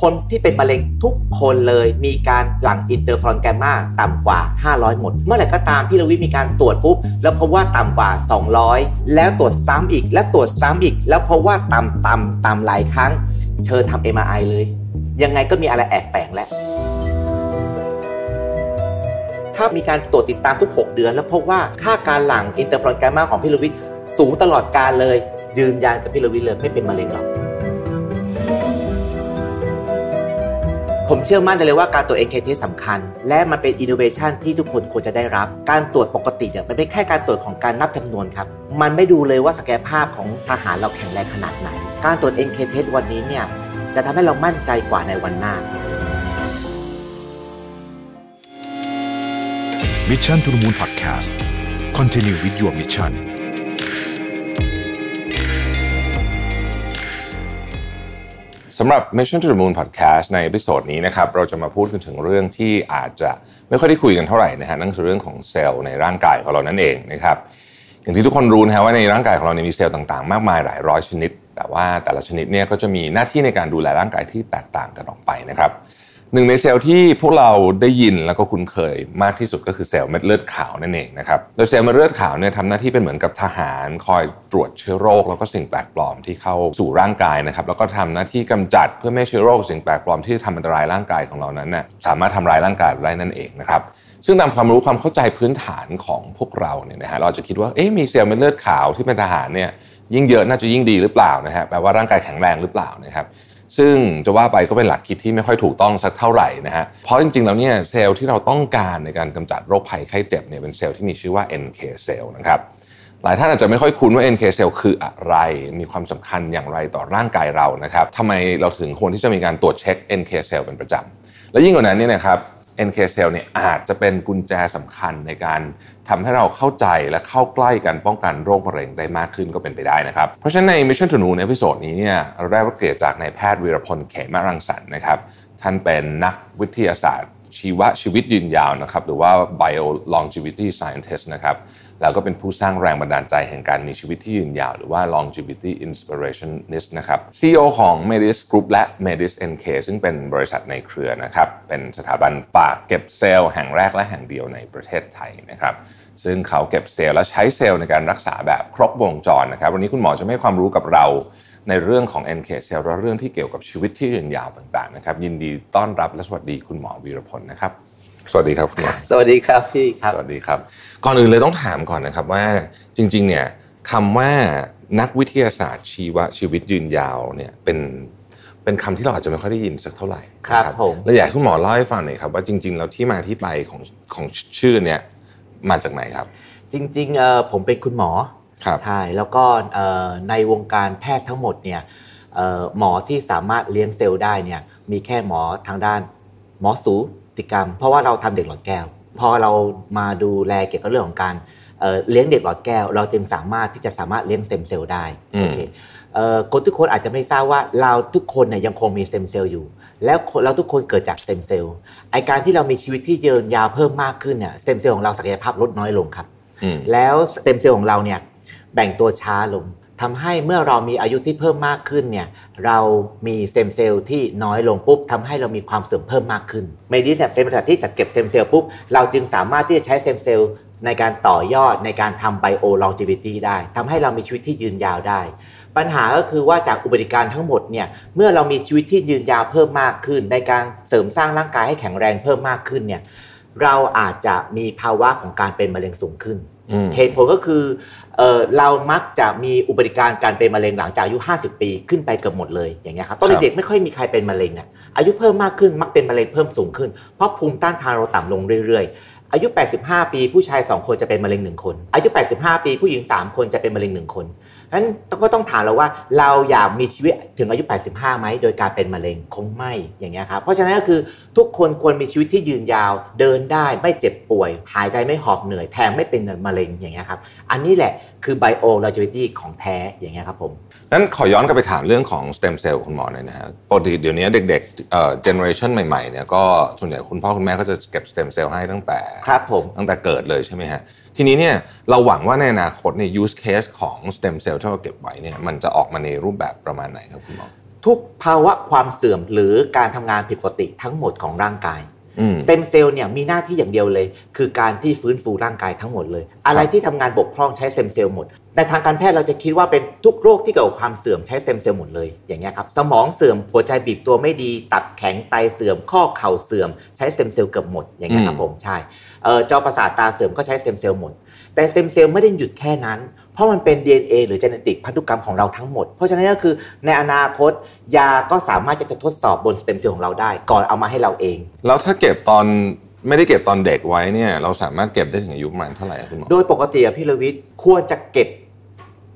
คนที่เป็นมะเร็งทุกคนเลยมีการหลั่ง interferon gamma ต่ำกว่า 500 หมด เมื่อไหร่ก็ตามพี่ลวิมีการตรวจปุ๊บแล้วพบว่าต่ำกว่า 200 แล้วตรวจซ้ำอีก แล้วตรวจซ้ำอีก แล้วพบว่าต่ำต่ำต่ำหลายครั้ง เชิญทำ MRI เลย ยังไงก็มีอะไรแอบแฝงแล้วถ้ามีการตรวจติดตามทุก 6 เดือน แล้วพบว่าค่าการหลั่ง interferon gamma ของพี่ลวิสูงตลอดการเลย ยืนยันกับพี่ลวิเลยไม่เป็นมะเร็งหรอก ผมเชื่อมั่นเลยว่าการตรวจ NKT สำคัญ และมันเป็นอินโนเวชันที่ทุกคนควรจะได้รับ การตรวจปกติเนี่ยมันเป็นแค่การตรวจของการนับจำนวนครับ มันไม่ดูเลยว่าศักยภาพของทหารเราแข็งแรงขนาดไหน การตรวจ NKT วันนี้เนี่ยจะทำให้เรามั่นใจกว่าในวันหน้า Mission to the Moon Podcast Continue with your mission สำหรับ Mission to the Moon Podcast ใน episode นี้นะครับเราจะมาพูดกันถึงเรื่องที่อาจจะไม่ค่อยได้คุยกันเท่าไหร่นะฮะนั่นคือเรื่องของเซลล์ในร่างกายของเรานั่นเองนะครับอย่างที่ทุกคนรู้นะฮะว่าในร่างกายของเราเนี่ยมีเซลล์ต่างๆ มากมายหลายร้อยชนิด แต่ว่าแต่ละชนิดเนี่ยก็จะมีหน้าที่ในการดูแลร่างกายที่แตกต่างกันออกไปนะครับ หนึ่งในเซลล์ที่พวกเราได้ยินแล้วก็คุ้นเคยมากที่สุดก็คือเซลล์เม็ดเลือดขาวนั่นเองนะครับโดยเซลล์เม็ดเลือดขาวเนี่ยทำหน้าที่เป็นเหมือนกับทหารคอยตรวจเชื้อโรค แล้วก็สิ่งแปลกปลอมที่เข้าสู่ร่างกายนะครับแล้วก็ทำหน้าที่กำจัดเพื่อไม่ให้เชื้อโรคสิ่งแปลกปลอมที่จะทำอันตรายร่างกายของเรานั้นน่ะสามารถทำลายร่างกายได้นั่นเองนะครับซึ่งตามความรู้ความเข้าใจพื้นฐานของพวกเราเนี่ยนะฮะเราจะคิดว่าเอ๊ะมีเซลล์เม็ดเลือดขาวที่เป็นทหารเนี่ยยิ่งเยอะน่าจะยิ่งดีหรือเปล่านะฮะแปลว่าร่างกายแข็งแรงหรือเปล่านะครับ ซึ่งจะว่าไปก็เป็นหลักคิดที่ไม่ค่อยถูกต้องสักเท่าไหร่นะฮะเพราะจริงๆแล้วเนี่ยเซลล์ที่เราต้องการในการกำจัดโรคภัยไข้เจ็บเนี่ยเป็นเซลล์ที่มีชื่อว่า NK เซลล์นะครับหลายท่านอาจจะไม่ค่อยคุ้นว่า NK เซลล์คืออะไร มีความสำคัญอย่างไรต่อร่างกายเรานะครับทำไมเราถึงควรที่จะมีการตรวจเช็ค NK เซลล์เป็นประจำและยิ่งกว่านั้นเนี่ยนะครับ NK Cell เนี่ยอาจจะเป็นกุญแจสำคัญในการทำให้เราเข้าใจและเข้าใกล้การป้องกันโรคมะเร็งได้มากขึ้นก็เป็นไปได้นะครับ เพราะฉะนั้นใน Mission to Know ใน episode นี้เนี่ยเราได้รับเกียรติจากนายแพทย์วีรพลเขมรังสรรค์นะครับท่านเป็นนักวิทยาศาสตร์ชีวชีวิตยืนยาวนะครับหรือว่า bio longevity scientist นะครับ แล้วก็เป็นผู้สร้างแรงบันดาลใจแห่งการมีชีวิตที่ยืนยาว หรือว่า longevity inspirationist นะครับ CEO ของ Medis Group และ Medis NK ซึ่งเป็นบริษัทในเครือนะครับ เป็นสถาบันฝากเก็บเซลล์แห่งแรกและแห่งเดียวในประเทศไทยนะครับ ซึ่งเขาเก็บเซลล์และใช้เซลล์ในการรักษาแบบครบวงจรนะครับ วันนี้คุณหมอจะให้ความรู้กับเราในเรื่องของ NK เซลล์และเรื่องที่เกี่ยวกับชีวิตที่ยืนยาวต่างๆนะครับ ยินดีต้อนรับและสวัสดีคุณหมอวีรพลนะครับ สวัสดีครับคุณหมอสวัสดีครับพี่ครับ สวัสดีครับ ก่อนอื่นเลยต้องถามก่อนนะครับว่าจริง ๆ เนี่ยคำว่านักวิทยาศาสตร์ชีวชีวิตยืนยาวเนี่ยเป็นเป็นคำที่เราอาจจะไม่ค่อยได้ยินสักเท่าไหร่ครับนะผมแล้วอยากให้คุณหมอเล่าให้ฟังหน่อยครับว่าจริง ๆ แล้วที่มาที่ไปของของชื่อเนี่ยมาจากไหนครับ จริงๆเอ่อผมเป็นคุณหมอครับใช่แล้วก็เอ่อในวงการแพทย์ทั้งหมดเนี่ยเอ่อหมอที่สามารถเลี้ยงเซลล์ได้เนี่ยมีแค่หมอทางด้านหมอสู ติกรรม เพราะว่าเราทำเด็กหลอดแก้ว พอเรามาดูแลเกี่ยวกับเรื่องของการเอ่อเลี้ยงเด็กหลอดแก้ว เราจึงสามารถที่จะสามารถเลี้ยงสเต็มเซลล์ได้อืมโอเคเอ่อคนทุกคนอาจจะไม่ทราบว่าเราทุกคนเนี่ยยังคงมีสเต็มเซลล์อยู่ แล้วคนเราทุกคนเกิดจากสเต็มเซลล์ไอการที่เรามีชีวิตที่ยืนยาวเพิ่มมากขึ้นเนี่ยสเต็มเซลล์ของเราศักยภาพลดน้อยลงครับอืมแล้วสเต็มเซลล์ของเราเนี่ยแบ่งตัวช้าลง ทำให้เมื่อเรามีอายุที่เพิ่มมากขึ้นเนี่ยเรามีสเต็มเซลล์ที่น้อยลงปุ๊บทำให้เรามีความเสื่อมเพิ่มมากขึ้น Medeze เนี่ยเป็นบริษัทที่จัดเก็บสเต็มเซลล์ปุ๊บเราจึงสามารถที่จะใช้สเต็มเซลล์ในการต่อยอดในการทำ bio longevity ได้ทำให้เรามีชีวิตที่ยืนยาวได้ ปัญหาก็คือว่าจากอุบัติการณ์ทั้งหมดเนี่ยเมื่อเรามีชีวิตที่ยืนยาวเพิ่มมากขึ้น ในการเสริมสร้างร่างกายให้แข็งแรงเพิ่มมากขึ้นเนี่ยเราอาจจะมีภาวะของการเป็นมะเร็งสูงขึ้น เหตุผลก็คือเออเรามักจะมีอุบัติการณ์การเป็นมะเร็งหลังจากอายุ 50 ปีขึ้นไปเกือบหมดเลยอย่างเงี้ยครับตอนเด็กๆไม่ค่อยมีใครเป็นมะเร็งอะอายุเพิ่มมากขึ้นมักเป็นมะเร็งเพิ่มสูงขึ้น เพราะภูมิต้านทานเราต่ำลงเรื่อยๆ อายุ 85 ปี ผู้ชาย 2 คนจะเป็นมะเร็ง 1 คน อายุ 85 ปีผู้หญิง 3 คนจะเป็นมะเร็ง 1 คน นั้นก็ต้องถามเราว่าเราอยากมีชีวิตถึงอายุ 85ไหมโดยการเป็นมะเร็งคงไม่อย่างเงี้ยครับเพราะฉะนั้นก็คือทุกคนควรมีชีวิตที่ยืนยาว เดินได้ไม่เจ็บป่วย หายใจไม่หอบเหนื่อยแถมไม่เป็นมะเร็งอย่างเงี้ยครับอันนี้แหละคือ bio longevity ของแท้อย่างเงี้ยครับผมนั้นขอย้อนกลับไปถามเรื่องของสเต็มเซลล์คุณหมอหน่อยนะฮะปกติเดี๋ยวนี้เด็กๆเอ่อเจเนอเรชันใหม่ๆเนี่ยก็ส่วนใหญ่คุณพ่อคุณแม่ก็จะเก็บสเต็มเซลล์ให้ตั้งแต่ครับผมตั้งแต่เกิดเลยใช่ไหมฮะ ทีนี้เนี่ยเราหวังว่าในอนาคตเนี่ย use case ของ stem cell ที่เราเก็บไว้เนี่ยมันจะออกมาในรูปแบบประมาณไหนครับคุณหมอทุกภาวะความเสื่อมหรือการทำงานผิดปกติทั้งหมดของร่างกายอืมสเต็มเซลล์เนี่ยมีหน้าที่อย่างเดียวเลย คือการที่ฟื้นฟูร่างกายทั้งหมดเลย อะไรที่ทำงานบกพร่องใช้สเต็มเซลล์หมดในทางการแพทย์เราจะคิดว่าเป็นทุกโรคที่เกี่ยวกับความเสื่อมใช้สเต็มเซลล์หมดเลยอย่างเงี้ยครับสมองเสื่อมหัวใจบีบตัวไม่ดี ตับแข็งไตเสื่อมข้อเข่าเสื่อมใช้สเต็มเซลล์เกือบหมดอย่างเงี้ยครับผมใช่เอ่อ จอประสาทตาเสื่อมก็ใช้สเต็มเซลล์หมด แต่สเต็มเซลล์ไม่ได้หยุดแค่นั้น เพราะมันเป็น DNA หรือ genetic พันธุกรรมของเราทั้งหมด เพราะฉะนั้นก็คือในอนาคตยาก็สามารถจะทดสอบบนสเต็มเซลล์ของเราได้ ก่อนเอามาให้เราเอง แล้วถ้าเก็บตอนไม่ได้เก็บตอนเด็กไว้เนี่ยเราสามารถเก็บได้ถึงอายุประมาณเท่าไหร่อะคุณหมอโดยปกติอะพี่ลวิทย์ควรจะเก็บ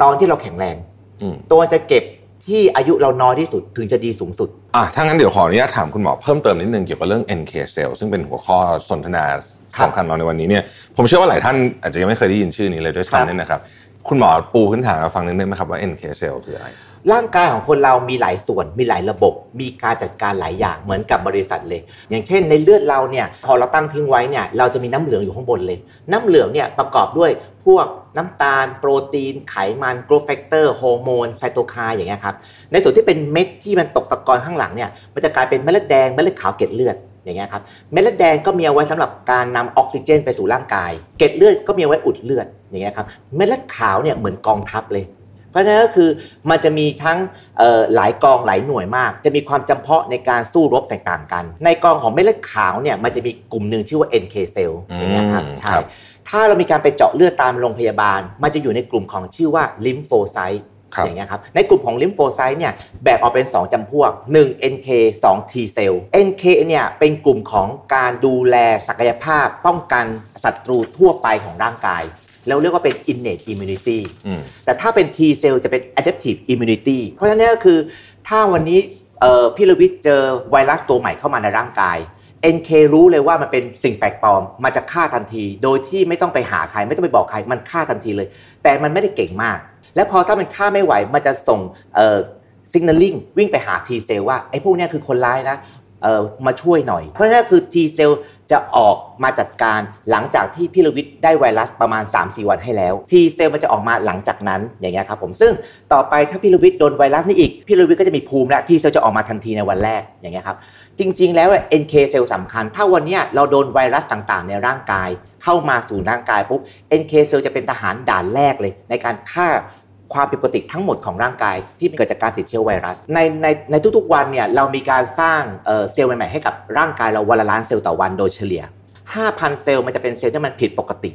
ตอนที่เราแข็งแรงอืมตัวจะเก็บที่อายุเราน้อยที่สุดถึงจะดีสูงสุด อะถ้างั้นเดี๋ยวขออนุญาตถามคุณหมอเพิ่มเติมนิดนึงเกี่ยวกับเรื่อง NK cell ซึ่งเป็นหัวข้อสนทนาครับ สำคัญของเราในวันนี้เนี่ยผมเชื่อว่าหลายท่านอาจจะยังไม่เคยได้ยินชื่อนี้เลยด้วยครับซ้ำเนี่ยนะครับคุณหมอปูพื้นฐานมาฟังนิดนึงไหมครับว่า NK cell คืออะไรร่างกายของคนเรามีหลายส่วน มีหลายระบบ มีการจัดการหลายอย่างเหมือนกับบริษัทเลย อย่างเช่น ในเลือดเราเนี่ยพอเราตั้งทิ้งไว้เนี่ยเราจะมีน้ำเหลืองอยู่ข้างบนเลย น้ำเหลืองเนี่ยประกอบด้วยพวกน้ำตาล โปรตีน ไขมัน growth factor ฮอร์โมน ไซโตไคน์อย่างเงี้ยครับ ในส่วนที่เป็นเม็ดที่มันตกตะกอนข้างหลังเนี่ย มันจะกลายเป็นเม็ดเลือดแดง เม็ดเลือดขาวเกล็ดเลือด อย่างเงี้ยครับเม็ดเลือดแดงก็มีเอาไว้สำหรับการนำออกซิเจนไปสู่ร่างกาย เกล็ดเลือดก็มีเอาไว้อุดเลือดอย่างเงี้ยครับเม็ดเลือดขาวเนี่ยเหมือนกองทัพเลย เพราะฉะนั้นก็คือมันจะมีทั้งเอ่อหลายกองหลายหน่วยมาก จะมีความจำเพาะในการสู้รบแตกต่างกัน ในกองของเม็ดเลือดขาวเนี่ยมันจะมีกลุ่มหนึ่งชื่อว่า NK cell อย่างเงี้ยครับอืมใช่ครับถ้าเรามีการไปเจาะเลือดตามโรงพยาบาล มันจะอยู่ในกลุ่มของชื่อว่าลิมโฟไซต์ครับ อย่างเงี้ยครับในกลุ่มของลิมโฟไซต์เนี่ยแบ่งออกเป็น 2จำพวก 1 NK 2 T cell NK เนี่ยเป็นกลุ่มของการดูแลศักยภาพป้องกันศัตรูทั่วไปของร่างกายแล้วเรียกว่าเป็น innate immunity อืมแต่ถ้าเป็น T cell จะเป็น adaptive immunity เพราะฉะนั้นก็คือถ้าวันนี้เอ่อพี่ลวิทย์เจอไวรัสตัวใหม่เข้ามาในร่างกาย NK รู้เลยว่ามันเป็นสิ่งแปลกปลอม มันจะฆ่าทันที โดยที่ไม่ต้องไปหาใคร ไม่ต้องไปบอกใคร มันฆ่าทันทีเลย แต่มันไม่ได้เก่งมาก และพอถ้ามันฆ่าไม่ไหวมันจะส่งเอ่อ signaling วิ่งไปหา T cell ว่าไอ้พวกนี้คือคนร้ายนะเอ่อมาช่วยหน่อย เพราะนั้นคือ T cell จะออกมาจัดการหลังจากที่พี่ลวิทย์ได้ไวรัสประมาณ 3-4 วันให้แล้ว T cell มันจะออกมาหลังจากนั้นอย่างเงี้ยครับผมซึ่งต่อไปถ้าพี่ลวิทย์โดนไวรัสนี้อีกพี่ลวิทย์ก็จะมีภูมิและ T cell จะออกมาทันทีในวันแรกอย่างเงี้ยครับจริง ๆ แล้ว NK เซลล์สำคัญ ถ้าวันเนี้ยเราโดนไวรัสต่างๆ ในร่างกาย เข้ามาสู่ร่างกายปุ๊บ NK เซลล์จะเป็นทหารด่านแรกเลย ในการฆ่า ความผิดปกติทั้งหมดของร่างกายที่เกิดจากการติดเชื้อไวรัส ในในในทุกๆวันเนี่ยเรามีการสร้างเอ่อเซลล์ใหม่ๆให้กับร่างกายเราวันละล้านเซลล์ต่อวันโดยเฉลี่ย 5,000 เซลล์มันจะเป็นเซลล์ที่มันผิดปกติ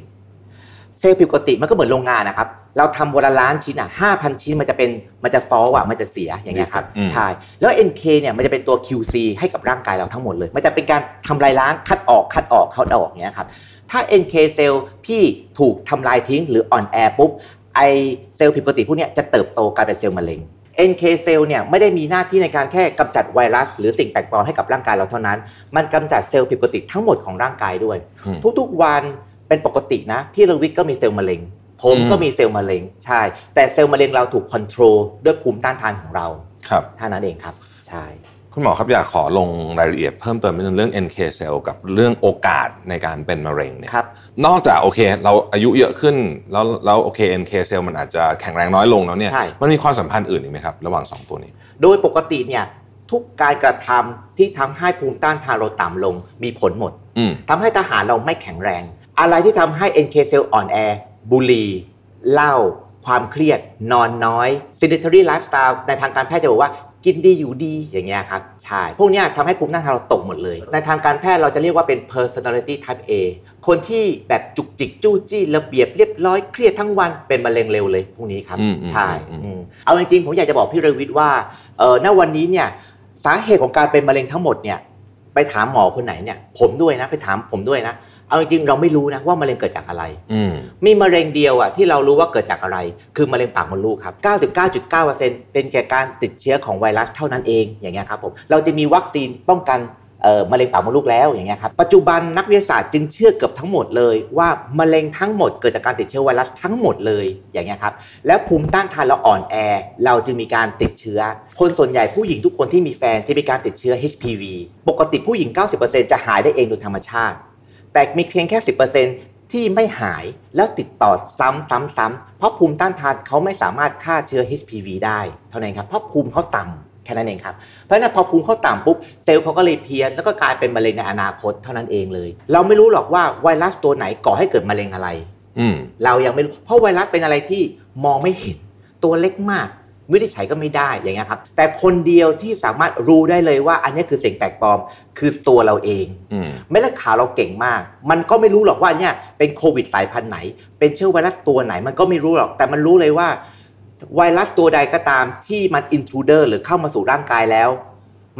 เซลล์ผิดปกติมันก็เหมือนโรงงานนะครับเราทำวันละล้านชิ้นอะห้าพันชิ้นมันจะเป็นมันจะ fault อะมันจะเสียอย่างเงี้ยครับอืมใช่แล้ว NK เนี่ยมันจะเป็นตัว QC ให้กับร่างกายเราทั้งหมดเลย มันจะเป็นการทำลายล้างคัดออกคัดออกคัดออกอย่างเงี้ยครับถ้า NK เซลล์พี่ถูกทำลายทิ้งหรืออ่อนแอปุ๊บ ไอเซลล์ผิดปกติพวกเนี้ยจะเติบโตกลายเป็นเซลล์มะเร็ง NK เซลล์เนี่ยไม่ได้มีหน้าที่ในการแค่กำจัดไวรัส หรือสิ่งแปลกปลอมให้กับร่างกายเราเท่านั้น มันกำจัดเซลล์ผิดปกติทั้งหมดของร่างกายด้วยอืมทุกๆวันเป็นปกตินะ พี่ระวิทย์ก็มีเซลล์มะเร็งผมอืมก็มีเซลล์มะเร็ง ใช่ แต่เซลล์มะเร็งเราถูก control ด้วยภูมิต้านทานของเราครับเท่านั้นเองครับ ใช่ คุณหมอครับอยากขอลงรายละเอียดเพิ่มเติมนิดนึงเรื่อง NK cell กับเรื่องโอกาสในการเป็นมะเร็งเนี่ยครับนอกจากโอเค เราอายุเยอะขึ้นแล้วแล้วโอเค NK cell มันอาจจะแข็งแรงน้อยลงแล้วเนี่ยใช่มันมีความสัมพันธ์อื่นอีกไหมครับ ระหว่าง 2 ตัวนี้ โดยปกติเนี่ยทุกการกระทำที่ทำให้ภูมิต้านทานเราต่ำลงมีผลหมดอืมทำให้ทหารเราไม่แข็งแรง อะไรที่ทำให้ NK เซลล์อ่อนแอบุหรี่เหล้าความเครียดนอนน้อย sedentary lifestyle ในทางการแพทย์จะบอกว่า กินดีอยู่ดีอย่างเงี้ยครับใช่พวกเนี้ยทำให้ภูมิต้านทานเราตกหมดเลย ในทางการแพทย์เราจะเรียกว่าเป็น personality type A คนที่แบบจุกจิกจู้จี้ระเบียบเรียบร้อยเครียดทั้งวันเป็นมะเร็งเร็วเลยพวกนี้ครับ อืมอืมใช่อืม อืมเอาจริงๆผมอยากจะบอกพี่เรวิทย์ว่าเออณวันนี้เนี่ยสาเหตุของการเป็นมะเร็งทั้งหมดเนี่ยไปถามหมอคนไหนเนี่ยผมด้วยนะไปถามผมด้วยนะ เอาจริงๆเราไม่รู้นะว่ามะเร็งเกิดจากอะไรอืมมีมะเร็งเดียวอะที่เรารู้ว่าเกิดจากอะไร คือมะเร็งปากมดลูกครับ 99.9%เป็นแก่การติดเชื้อของไวรัสเท่านั้นเองอย่างเงี้ยครับผมเราจะมีวัคซีนป้องกันเอ่อมะเร็งปากมดลูกแล้วอย่างเงี้ยครับปัจจุบันนักวิทยาศาสตร์จึงเชื่อเกือบทั้งหมดเลย ว่ามะเร็งทั้งหมดเกิดจากการติดเชื้อไวรัสทั้งหมดเลยอย่างเงี้ยครับแล้วภูมิต้านทานเราอ่อนแอ เราจึงมีการติดเชื้อ คนส่วนใหญ่ผู้หญิงทุกคนที่มีแฟนจะมีการติดเชื้อ HPV ปกติผู้หญิง 90%จะหายได้เองโดยธรรมชาติ แต่มีเพียงแค่ 10%ที่ไม่หายแล้วติดต่อซ้ำซ้ำซ้ำเพราะภูมิต้านทานเขาไม่สามารถฆ่าเชื้อ HPV ได้เท่านั้นครับเพราะภูมิเขาต่ำค่นั้นเองครับ เพราะฉะนั้นพอภูมิเขาต่ำปุ๊บเซลล์เขาก็เลยเพี้ยนแล้วก็กลายเป็นมะเร็งในอนาคตเท่านั้นเองเลย เราไม่รู้หรอกว่าไวรัสตัวไหนก่อให้เกิดมะเร็งอะไรอืมเรายังไม่รู้เพราะไวรัสเป็นอะไรที่มองไม่เห็น ตัวเล็กมาก วินิจฉัยก็ไม่ได้อย่างเงี้ยครับ แต่คนเดียวที่สามารถรู้ได้เลยว่า อันนี้คือสิ่งแปลกปลอม คือตัวเราเองอืมเม็ดเลือดขาวเราเก่งมาก มันก็ไม่รู้หรอกว่าเนี่ยเป็นโควิดสายพันธุ์ไหน เป็นเชื้อไวรัสตัวไหน มันก็ไม่รู้หรอกแต่มันรู้เลยว่าไวรัสตัวใดก็ตามที่มันอินทรูเดอร์หรือเข้ามาสู่ร่างกายแล้ว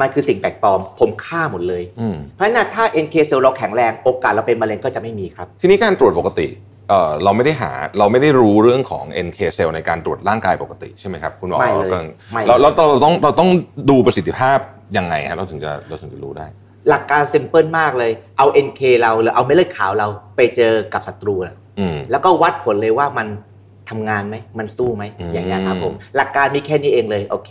มันคือสิ่งแปลกปลอม ผมฆ่าหมดเลยอืมเพราะฉะนั้นถ้า NK เซลล์เราแข็งแรงโอกาสเราเป็นมะเร็งก็จะไม่มีครับ ทีนี้การตรวจปกติ เอ่อเราไม่ได้หาเราไม่ได้รู้เรื่องของ NK cell ในการตรวจร่างกายปกติใช่ไหมครับคุณหมอไม่เลยก็ไม่เลยเราเราเราต้องเราต้องดูประสิทธิภาพยังไงฮะเราถึงจะเราถึงจะรู้ได้ หลักการซิมเพิลมากเลยเอา NK เราหรือเอาเม็ดเลือดขาวเราไปเจอกับศัตรูน่ะอืมแล้วก็วัดผลเลยว่ามันทำงานไหมมันสู้ไหมอืมอย่างเงี้ยครับผมหลักการมีแค่นี้เองเลยโอเค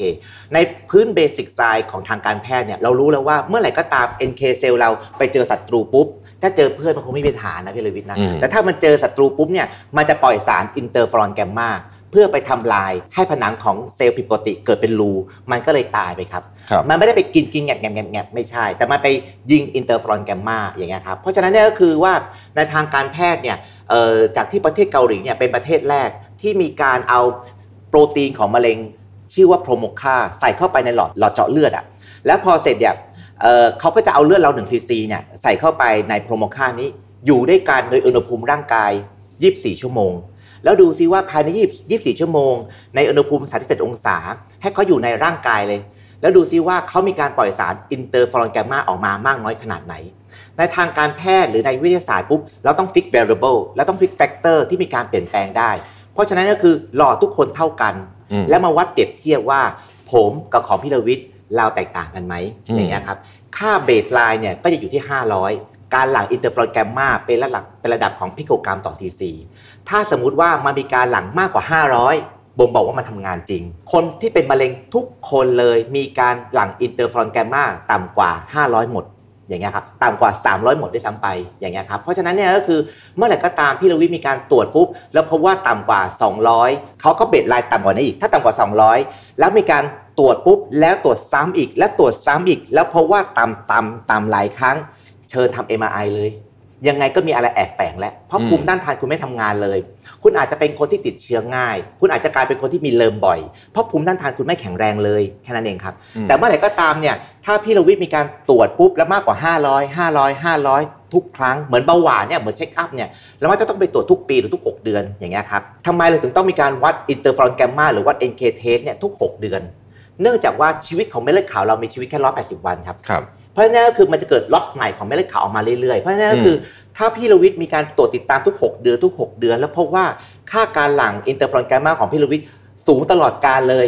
ในพื้นเบสิกไซน์ของทางการแพทย์เนี่ยเรารู้แล้วว่าเมื่อไหร่ก็ตาม NK เซลล์เราไปเจอศัตรูปุ๊บ ถ้าเจอเพื่อนมันคงไม่มีปัญหานะพี่รวิศนะอืมแต่ถ้ามันเจอศัตรูปุ๊บเนี่ยมันจะปล่อยสาร interferon gamma เพื่อไปทำลายให้ผนังของเซลล์ผิดปกติเกิดเป็นรู มันก็เลยตายไปครับครับมันไม่ได้ไปกินกินแงบแงบแงบแงบไม่ใช่ แต่มันไปยิง interferon gamma อย่างเงี้ยครับ เพราะฉะนั้นเนี่ยก็คือว่าในทางการแพทย์เนี่ยเอ่อจากที่ประเทศเกาหลีเนี่ยเป็นประเทศแรกที่มีการเอาโปรตีนของมะเร็ง ชื่อว่า Promoca ใส่เข้าไปในหลอดหลอดเจาะเลือดอะแล้วพอเสร็จเนี่ย เอ่อเขาก็จะเอาเลือดเรา1ซีซีเนี่ยใส่เข้าไปใน Promoca นี้อยู่ด้วยกันโดยอุณหภูมิร่างกาย 24 ชั่วโมง แล้วดูซิว่าภายใน20 24 ชั่วโมง ในอุณหภูมิ 31 องศา ให้เขาอยู่ในร่างกายเลย แล้วดูซิว่าเขามีการปล่อยสาร interferon gamma ออกมามากน้อยขนาดไหน ในทางการแพทย์หรือในวิทยาศาสตร์ปุ๊บเราต้องฟิก variable แล้วต้องฟิก factor ที่มีการเปลี่ยนแปลงได้ เพราะฉะนั้นก็คือหลอดทุกคนเท่ากันอืมแล้วมาวัดเปรียบเทียบว่า ผมกับของพี่ลวิทย์ เราแตกต่างกันไหมอืมอย่างเงี้ยครับค่า baseline เนี่ยก็จะอยู่ที่ 500 การหลั่ง interferon gamma เป็นระดับเป็นระดับของพิโคกรัมต่อซีซีถ้าสมมุติว่ามันมีการหลั่งมากกว่า 500บ่งบอกว่ามันทำงานจริง คนที่เป็นมะเร็งทุกคนเลยมีการหลั่ง interferon gamma ต่ำกว่า 500 หมดอย่างเงี้ยครับต่ำกว่า 300 หมดด้วยซ้ำไปอย่างเงี้ยครับเพราะฉะนั้นเนี่ยก็คือเมื่อไหร่ก็ตามพี่ลวิทย์มีการตรวจปุ๊บแล้วพบว่าต่ำกว่า 200เขาก็ baseline ต่ำกว่านี้อีก ถ้าต่ำกว่า 200 แล้วมีการ ตรวจปุ๊บแล้วตรวจซ้ำอีกและตรวจซ้ำอีก แล้วพบว่าต่ำต่ำต่ำหลายครั้ง เชิญทำ MRI เลย ยังไงก็มีอะไรแอบแฝงแล้วเพราะอืมภูมิต้านทานคุณไม่ทำงานเลย คุณอาจจะเป็นคนที่ติดเชื้อง่าย คุณอาจจะกลายเป็นคนที่มีเริมบ่อย เพราะภูมิต้านทานคุณไม่แข็งแรงเลยแค่นั้นเองครับอืมแต่เมื่อไหร่ก็ตามเนี่ยถ้าพี่ลวิทย์มีการตรวจปุ๊บแล้วมากกว่า 500 500 500ทุกครั้งเหมือนเบาหวานเนี่ยเหมือน check up เนี่ยแล้วมันจะต้องไปตรวจทุกปีหรือทุก 6 เดือนอย่างเงี้ยครับทำไมเราถึงต้องมีการวัด interferon gamma หรือวัด NK test เนี่ยทุก 6 เดือน เนื่องจากว่าชีวิตของเม็ดเลือดขาวเรามีชีวิตแค่180วันครับครับเพราะฉะนั้นก็คือมันจะเกิดล็อตใหม่ของเม็ดเลือดขาวออกมาเรื่อยๆ เพราะฉะนั้นก็คือถ้าพี่ลวิทย์มีการตรวจติดตามทุก 6 เดือนทุก 6 เดือน แล้วพบว่าค่าการหลั่ง interferon gamma ของพี่ลวิทย์สูงตลอดการเลย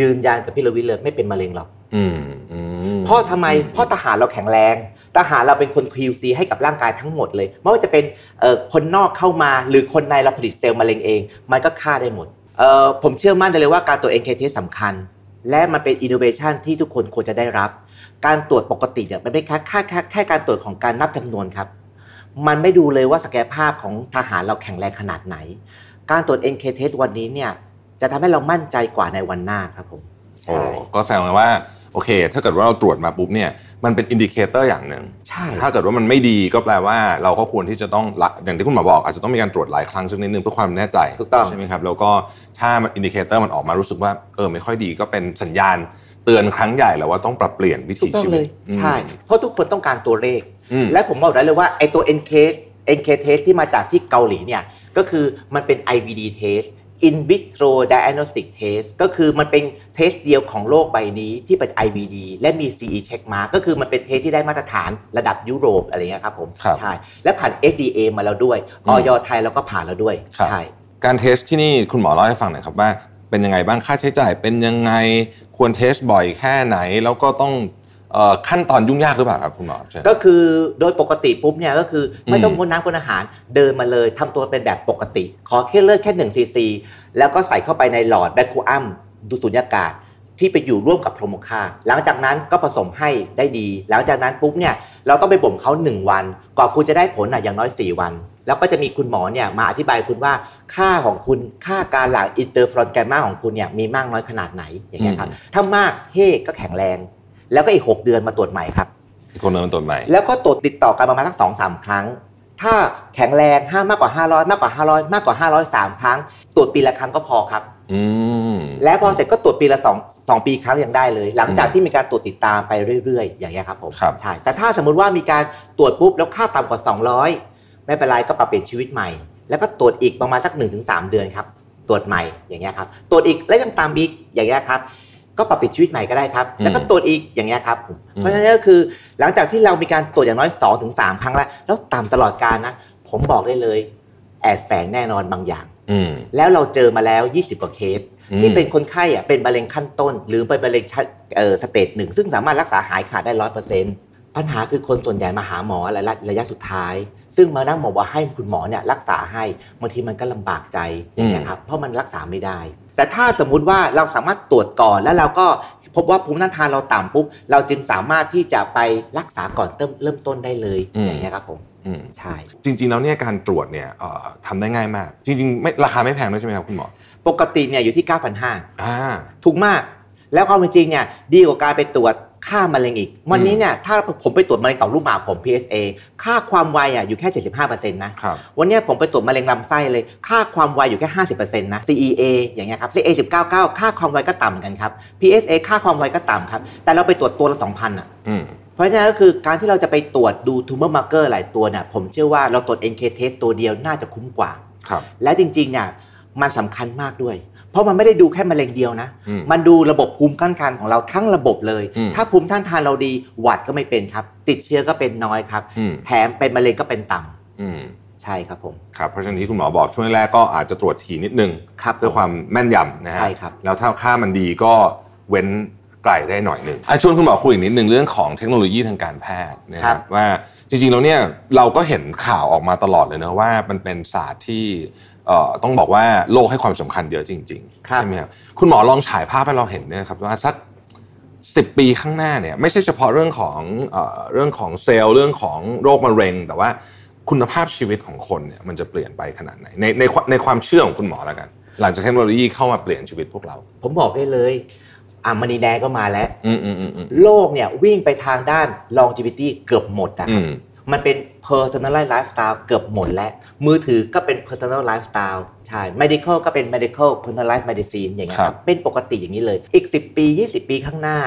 ยืนยันกับพี่ลวิทย์เลยไม่เป็นมะเร็งหรอกอืมอืมเพราะทำไมเพราะทหารเราแข็งแรง ทหารเราเป็นคน QC ให้กับร่างกายทั้งหมดเลยไม่ว่าจะเป็นเอ่อคนนอกเข้ามาหรือคนในเราผลิตเซลล์มะเร็งเอง มันก็ฆ่าได้หมดเอ่อผมเชื่อมั่นได้เลยว่าการตรวจ NKT สำคัญ และมันเป็นอินโนเวชันที่ทุกคนควรจะได้รับ การตรวจปกติเนี่ยมันเป็นแค่แค่แค่แค่การตรวจของการนับจำนวนครับ มันไม่ดูเลยว่าศักยภาพของทหารเราแข็งแรงขนาดไหน การตรวจ NK test วันนี้เนี่ยจะทำให้เรามั่นใจกว่าในวันหน้าครับผมโอ้ใช่ก็แสดงว่า โอเค ถ้าเกิดว่าเราตรวจมาปุ๊บเนี่ยมันเป็น indicator อย่างหนึ่งใช่ถ้าเกิดว่ามันไม่ดีก็แปลว่าเราก็ควรที่จะต้องละอย่างที่คุณหมอบอกอาจจะต้องมีการตรวจหลายครั้งสักนิดนึงเพื่อความแน่ใจถูกต้องใช่ไหมครับแล้วก็ถ้ามัน indicator มันออกมารู้สึกว่าเออไม่ค่อยดีก็เป็นสัญญาณเตือนครั้งใหญ่แล้วว่าต้องปรับเปลี่ยนวิถีชีวิตถูกต้องเลยใช่เพราะทุกคนต้องการตัวเลขอืมและผมบอกได้เลยว่าไอตัว NK NK test ที่มาจากที่เกาหลีเนี่ยก็คือมันเป็น IVD test in vitro diagnostic test ก็คือมันเป็น test เดียวของโลกใบนี้ที่เป็น IVD และมี CE check mark ก็คือมันเป็น test ที่ได้มาตรฐานระดับยุโรปอะไรเงี้ยครับผมครับใช่และผ่าน FDA มาแล้วด้วยอือมอย.ไทยเราก็ผ่านแล้วด้วยครับใช่การ test ที่นี่คุณหมอเล่าให้ฟังหน่อยครับว่าเป็นยังไงบ้างค่าใช้จ่ายเป็นยังไงควร test บ่อยแค่ไหน แล้วก็ต้องเอ่อ ขั้นตอนยุ่งยากหรือเปล่าครับคุณหมอเชิญก็คือโดยปกติปุ๊บเนี่ยก็คือไม่ต้องอืมงดน้ำงดอาหารเดินมาเลยทำตัวเป็นแบบปกติ ขอแค่เลือดแค่1ซีซีแล้วก็ใส่เข้าไปในหลอด vacuum ดูดสุญญากาศที่ไปอยู่ร่วมกับ Promoca หลังจากนั้นก็ผสมให้ได้ดี หลังจากนั้นปุ๊บเนี่ยเราต้องไปบ่มเขา 1 วันกว่าคุณจะได้ผลอะอย่างน้อย 4 วัน แล้วก็จะมีคุณหมอเนี่ยมาอธิบายคุณว่าค่าของคุณค่าการหลั่ง interferon gamma ของคุณเนี่ยมีมากน้อยขนาดไหนอย่างเงี้ยครับถ้ามากเฮ้ก็แข็งแรง แล้วก็อีก 6 เดือนมาตรวจใหม่ครับอีกคนเดินตรวจใหม่ แล้วก็ตรวจติดต่อกันประมาณสักสองสามครั้ง ถ้าแข็งแรงห้ามากกว่า 500 มากกว่า 500 มากกว่า 500 3ครั้ง ตรวจปีละครั้งก็พอครับอืมแล้วพอเสร็จก็ตรวจปีละ2 2ปีครั้งยังได้เลย หลังจากที่มีการตรวจติดตามไปเรื่อยๆ อย่างเงี้ยครับผมครับใช่แต่ถ้าสมมุติว่ามีการตรวจปุ๊บแล้วค่าต่ำกว่า 200 ไม่เป็นไรก็ปรับเปลี่ยนชีวิตใหม่ แล้วก็ตรวจอีกประมาณสัก 1-3 เดือนครับตรวจใหม่อย่างเงี้ยครับตรวจอีกแล้วยังตามอีกอย่างเงี้ยครับ ก็ปรับเปลี่ยนชีวิตใหม่ก็ได้ครับ แล้วก็ตรวจอีกอย่างเงี้ยครับผมเพราะฉะนั้นก็คือหลังจากที่เรามีการตรวจอย่างน้อย2-3ถึงครั้งแล้วแล้วต่ำตลอดการนะ ผมบอกได้เลย แอบแฝงแน่นอนบางอย่างอืมแล้วเราเจอมาแล้ว 20 กว่าเคสอืมที่เป็นคนไข้อะเป็นมะเร็งขั้นต้น หรือเป็นมะเร็งชั้นเอ่อสเตจหนึ่งซึ่งสามารถรักษาหายขาดได้ร้อยเปอร์เซ็นต์ปัญหาคือคนส่วนใหญ่มาหาหมอระยะระยะสุดท้าย ซึ่งมานั่งบอกว่าให้คุณหมอเนี่ยรักษาให้บางทีมันก็ลำบากใจอย่างเงี้ยครับเพราะมันรักษาไม่ได้ แต่ถ้าสมมุติว่าเราสามารถตรวจก่อนแล้วเราก็พบว่าภูมิต้านทานเราต่ำปุ๊บเราจึงสามารถที่จะไปรักษาก่อนเริ่มเริ่มต้นได้เลยอืมอย่างเงี้ยครับผมอืมใช่จริงๆแล้วเนี่ยการตรวจเนี่ยเอ่อทำได้ง่ายมาก จริงๆไม่ราคาไม่แพงด้วยใช่ไหมครับคุณหมอ ปกติเนี่ยอยู่ที่ 9,500อ่าถูกมาก แล้วความเป็นจริงเนี่ยดีกว่าการไปตรวจ ค่ามะเร็งอีก วันนี้เนี่ยถ้าผมไปตรวจมะเร็งต่อมลูกหมากผม PSA ค่าความไวอะอยู่แค่ 75%นะครับวันเนี้ยผมไปตรวจมะเร็งลำไส้เลย ค่าความไวอยู่แค่ 50%นะ CEA อย่างเงี้ยครับ CA 199 ค่าความไวก็ต่ำเหมือนกันครับ PSA ค่าความไวก็ต่ำครับ แต่เราไปตรวจตัวละ2,000อะอืมเพราะฉะนั้นก็คือการที่เราจะไปตรวจดู tumor marker หลายตัวเนี่ยผมเชื่อว่าเราตรวจ NK test ตัวเดียวน่าจะคุ้มกว่าครับและจริงๆเนี่ยมันสำคัญมากด้วย เพราะมันไม่ได้ดูแค่มะเร็งเดียวนะอืมมันดูระบบภูมิต้านทานของเราทั้งระบบเลยอืมถ้าภูมิต้านทานเราดีหวัดก็ไม่เป็นครับ ติดเชื้อก็เป็นน้อยครับอืมแถมเป็นมะเร็งก็เป็นต่ำอืมใช่ครับผมครับเพราะฉะนั้นที่คุณหมอบอกช่วงแรกก็อาจจะตรวจทีนิดนึงครับเพื่อความแม่นยำนะฮะใช่ครับแล้วถ้าค่ามันดีก็เว้นไกลได้หน่อยหนึ่งอะชวนคุณหมอคุยอีกนิดนึงเรื่องของเทคโนโลยีทางการแพทย์นะคครัรับบว่าจริงๆแล้วเนี่ยเราก็เห็นข่าวออกมาตลอดเลยนะว่ามันเป็นศาสตร์ที่เอ่อ ต้องบอกว่าโลกให้ความสำคัญเยอะจริงๆครับใช่ไหมครับคุณหมอลองฉายภาพให้เราเห็นเนี่ยนะครับว่าสัก10ปีข้างหน้าเนี่ยไม่ใช่เฉพาะเรื่องของเอ่อเรื่องของเซลล์เรื่องของโรคมะเร็ง แต่ว่าคุณภาพชีวิตของคนเนี่ยมันจะเปลี่ยนไปขนาดไหนในในความในความเชื่อของคุณหมอแล้วกัน หลังจากเทคโนโลยีเข้ามาเปลี่ยนชีวิตพวกเรา ผมบอกได้เลยอะมณีแดงก็มาแล้วอืมอืมอืมอืมโลกเนี่ยวิ่งไปทางด้าน longevity เกือบหมดนะคอืรับมมันเป็น personalized lifestyle เกือบหมดแล้ว มือถือก็เป็น personal lifestyle ใช่ medical ก็เป็น medical personalized medicine อย่างเงี้ยคครัรับบเป็นปกติอย่างนี้เลย อีก 10 ปี 20 ปีข้างหน้า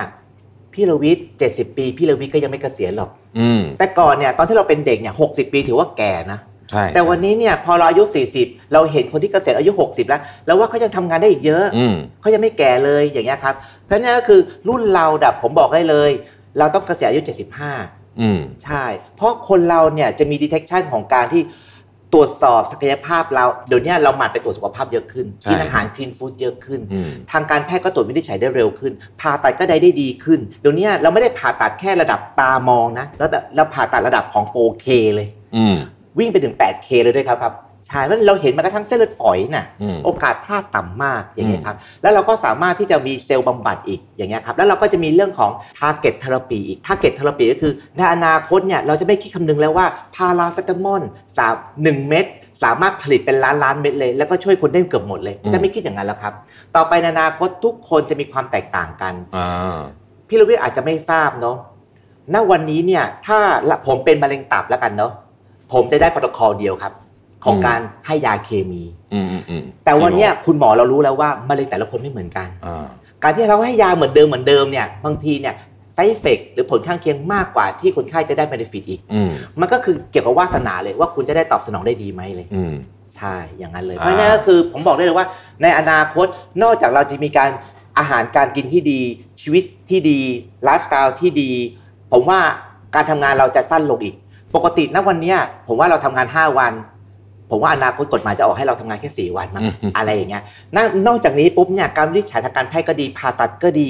พี่ระวิทย์70 ปี พี่ระวิทย์ก็ยังไม่เกษียณหรอกอืมแต่ก่อนเนี่ยตอนที่เราเป็นเด็กเนี่ย60 ปีถือว่าแก่นะใช่แต่วันนี้เนี่ยพอเราอายุ 40 เราเห็นคนที่เกษียณอายุ 60 แล้ว แล้วว่าเขายังทำงานได้อีกเยอะอืมเขายังไม่แก่เลยอย่างเงี้ยครับเพราะฉะนั้นก็คือรุ่นเราดับผมบอกได้เลย เราต้องเกษียณอายุ 75 อืมใช่ เพราะคนเราเนี่ยจะมี detection ของการที่ตรวจสอบศักยภาพเราเดี๋ยวนี้เราหมั่นไปตรวจสุขภาพเยอะขึ้นใช่กินอาหาร clean food เยอะขึ้นอืมทางการแพทย์ก็ตรวจวินิจฉัยได้เร็วขึ้นผ่าตัดก็ได้ได้ดีขึ้น เดี๋ยวนี้เราไม่ได้ผ่าตัดแค่ระดับตามองนะแล้วแต่เราผ่าตัดระดับของ 4K เลยอืมวิ่งไปถึง 8K เลยด้วยครับครับ ใช่เพราะเราเห็นมากระทั่งเส้นเลือดฝอยน่ะอืมโอกาสพลาดต่ำมากอย่างเงี้ยครับแล้วเราก็สามารถที่จะมีเซลล์บำบัดอีกอย่างเงี้ยครับแล้วเราก็จะมีเรื่องของ target therapy อีก target therapy ก็คือในอนาคตเนี่ยเราจะไม่คิดคำนึงแล้วว่าพาราเซตามอลสามหนึ่งเม็ดสามารถผลิตเป็นล้านล้านเม็ดเลย แล้วก็ช่วยคนได้เกือบหมดเลยอืมจะไม่คิดอย่างนั้นแล้วครับ ต่อไปในอนาคตทุกคนจะมีความแตกต่างกันอ่าพี่ลูกวิทย์อาจจะไม่ทราบเนาะณวันนี้เนี่ยถ้าผมเป็นมะเร็งตับแล้วกันเนาะผมจะได้โปรโตคอลเดียวครับ ของอืมการให้ยาเคมีอืมอืมอืมแต่วันเนี้ยคุณหมอเรารู้แล้วว่ามะเร็งแต่ละคนไม่เหมือนกันอ่าการที่เราให้ยาเหมือนเดิมเหมือนเดิมเนี่ยบางทีเนี่ย side effect หรือผลข้างเคียงมากกว่าที่คนไข้จะได้ benefit อีกอืมมันก็คือเกี่ยวกับวาสนาเลยว่าคุณจะได้ตอบสนองได้ดีไหมเลยอืมใช่ อย่างนั้นเลยอ่าเพราะฉะนั้นก็คือผมบอกได้เลยว่า ในอนาคตนอกจากเราจะมีการอาหารการกินที่ดี ชีวิตที่ดีไลฟ์สไตล์ที่ดี ผมว่าการทำงานเราจะสั้นลงอีก ปกติณวันเนี้ยผมว่าเราทำงาน 5 วัน ผมว่าอนาคตกฎหมายจะออกให้เราทำงานแค่ 4 วันมั้งอืมอะไรอย่างเงี้ยนอกนอกจากนี้ปุ๊บเนี่ยการวินิจฉัยทางการแพทย์ก็ดีผ่าตัดก็ดี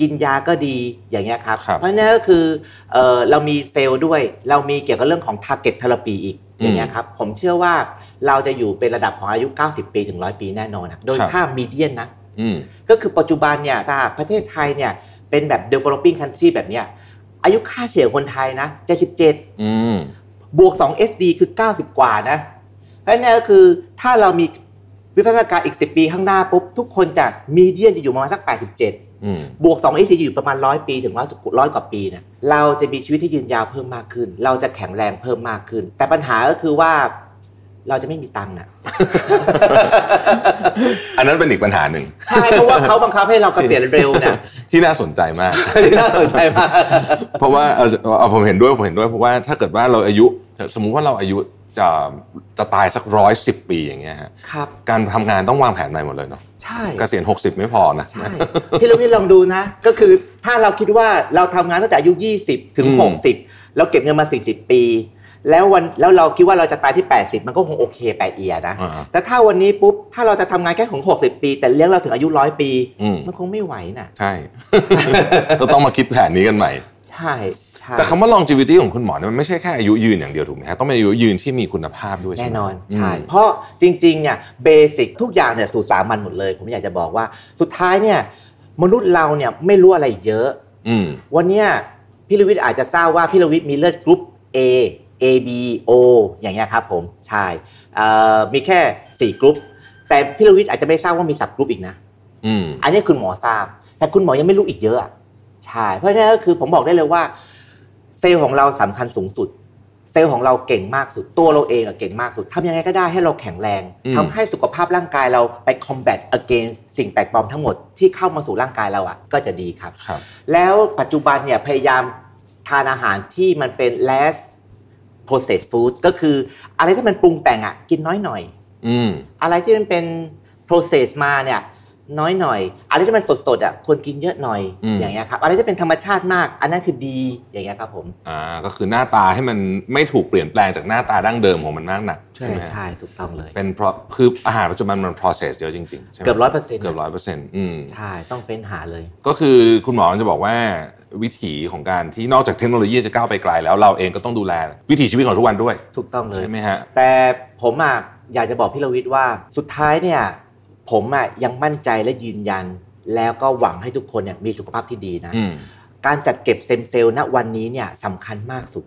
กินยาก็ดีอย่างเงี้ยครับครับเพราะฉะนั้นก็คือเออเรามีเซลล์ด้วย เรามีเกี่ยวกับเรื่องของ target therapy อีกอย่างเงี้ยครับผมเชื่อว่าเราจะอยู่เป็นระดับของอายุ 90 ปีถึง 100 ปีแน่นอนนะโดยครับค่ามีเดียนนะอืมก็คือปัจจุบันเนี่ยถ้าประเทศไทยเนี่ยเป็นแบบ developing country แบบเนี้ยอายุค่าเฉลี่ยคนไทยนะ77อืมบวก 2 SD คือ 90 กว่านะ เพราะฉะนั้นก็คือถ้าเรามีวิพัฒนาการอีก 10 ปีข้างหน้าปุ๊บทุกคนจะมีเดียนจะอยู่ประมาณสัก 87อืมบวก2 SD จะอยู่ประมาณ 100 ปีถึงร้อยร้อยกว่าปีเนี่ยเราจะมีชีวิตที่ยืนยาวเพิ่มมากขึ้น เราจะแข็งแรงเพิ่มมากขึ้น แต่ปัญหาก็คือว่าเราจะไม่มีตังค์นะอันนั้นเป็นอีกปัญหาหนึ่งใช่เพราะว่าเขาบังคับให้เราเกษียณเร็วเนี่ยที่น่าสนใจมากที่น่าสนใจมาก เพราะว่าเออเอาผมเห็นด้วยผมเห็นด้วยเพราะว่าถ้าเกิดว่าเราอายุ สมมุติว่าเราอายุ จะจะตายสักร้อยสิบปีอย่างเงี้ยฮะครับการทำงานต้องวางแผนใหม่หมดเลยเนาะใช่เกษียณ60ไม่พอนะใช่พี่ลูกพี่ลองดูนะ ก็คือถ้าเราคิดว่าเราทำงานตั้งแต่อายุ20ถึงอืม60เราเก็บเงินมา40ปี แล้ววันแล้วเราคิดว่าเราจะตายที่ 80 มันก็คงโอเคแปดเอียนะอ่าแต่ถ้าวันนี้ปุ๊บถ้าเราจะทำงานแค่ของ60 ปี แต่เลี้ยงเราถึงอายุร้อยปีอืมมันคงไม่ไหวน่ะ ใช่ก็ต้องมาคิดแผนนี้กันใหม่ ใช่ใช่ แต่คำว่า longevity ของคุณหมอเนี่ยมันไม่ใช่แค่อายุยืนอย่างเดียวถูกไหมฮะต้องเป็นอายุยืนที่มีคุณภาพด้วยใช่ไหมแน่นอนใช่อืมเพราะจริงๆเนี่ย basic ทุกอย่างเนี่ยสู่สามัญหมดเลย ผมอยากจะบอกว่าสุดท้ายเนี่ยมนุษย์เราเนี่ยไม่รู้อะไรเยอะอืมวันเนี้ยพี่รวิทย์อาจจะทราบว่าพี่รวิทย์มีเลือดกรุ๊ป A A B O อย่างเงี้ยครับผมใช่เอ่อมีแค่ 4 กรุ๊ปแต่พี่ลวิทย์อาจจะไม่ทราบว่ามีสับกรุ๊ปอีกนะอืมอันนี้คุณหมอทราบ แต่คุณหมอยังไม่รู้อีกเยอะอะใช่เพราะฉะนั้นก็คือผมบอกได้เลยว่า เซลล์ของเราสำคัญสูงสุด เซลล์ของเราเก่งมากสุด ตัวเราเองอะเก่งมากสุดทำยังไงก็ได้ให้เราแข็งแรงอืมทำให้สุขภาพร่างกายเราไป combat against สิ่งแปลกปลอมทั้งหมดที่เข้ามาสู่ร่างกายเราอะก็จะดีครับครับแล้วปัจจุบันเนี่ยพยายามทานอาหารที่มันเป็น less processed food ก็คืออะไรที่มันปรุงแต่งอะกินน้อยหน่อยอืมอะไรที่มันเป็น process มาเนี่ย น้อยหน่อย อะไรที่มันสดๆอะควรกินเยอะหน่อยอืมอย่างเงี้ยครับอะไรที่เป็นธรรมชาติมาก อันนั้นคือดีอย่างเงี้ยครับผมอ่าก็คือหน้าตาให้มันไม่ถูกเปลี่ยนแปลงจากหน้าตาดั้งเดิมของมันมากหนักใช่ไหมฮะใช่ถูกต้องเลยเป็นเพราะคืออาหารปัจจุบันมัน process เยอะจริงๆใช่ไหมเกือบร้อยเปอร์เซ็นต์เกือบร้อยเปอร์เซ็นต์อืมใช่ต้องเฟ้นหาเลย ก็คือคุณหมอจะบอกว่าวิถีของการที่นอกจากเทคโนโลยีจะก้าวไปไกลแล้วเราเองก็ต้องดูแลวิถีชีวิตของทุกวันด้วย ถูกต้องเลยใช่ไหมฮะแต่ผมอะอยากจะบอกพี่ลวิทย์ว่าสุดท้ายเนี่ย ผมอะยังมั่นใจและยืนยัน แล้วก็หวังให้ทุกคนเนี่ยมีสุขภาพที่ดีนะอืมการจัดเก็บสเต็มเซลล์ณวันนี้เนี่ยสำคัญมากสุด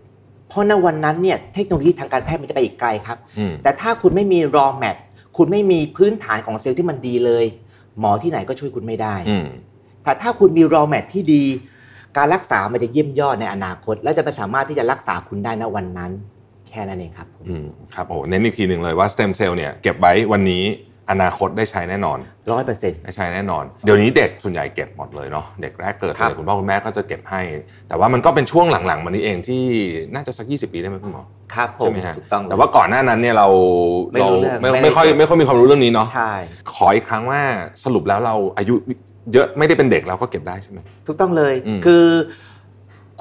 เพราะณวันนั้นเนี่ยเทคโนโลยีทางการแพทย์มันจะไปอีกไกลครับอืมแต่ถ้าคุณไม่มี raw mat คุณไม่มีพื้นฐานของเซลล์ที่มันดีเลย หมอที่ไหนก็ช่วยคุณไม่ได้อืมแต่ถ้าคุณมี raw mat ที่ดี การรักษามันจะเยี่ยมยอดในอนาคต และจะไม่สามารถที่จะรักษาคุณได้ณวันนั้น แค่นั้นเองครับผมอืมครับโอ้โหเน้นอีกทีหนึ่งเลยว่าสเต็มเซลล์เนี่ยเก็บไว้วันนี้ อนาคตได้ใช้แน่นอนร้อยเปอร์เซ็นต์ได้ใช้แน่นอน เดี๋ยวนี้เด็กส่วนใหญ่เก็บหมดเลยเนาะเด็กแรกเกิดครับเลยคุณพ่อคุณแม่ก็จะเก็บให้ แต่ว่ามันก็เป็นช่วงหลังๆมานี้เองที่น่าจะสัก 20 ปีได้ไหมคุณหมอครับผใช่มไหมฮะถูกต้องเลยแต่ว่าก่อนหน้านั้นเนี่ยเราไม่รู้เรื่องไม่ไม่ได้ไม่ค่อยไม่ค่อยมีความรู้เรื่องนี้เนาะใช่ขออีกครั้งว่าสรุปแล้วเราอายุเยอะไม่ได้เป็นเด็กเราก็เก็บได้ใช่ไหมถูกต้องเลยอืมคือ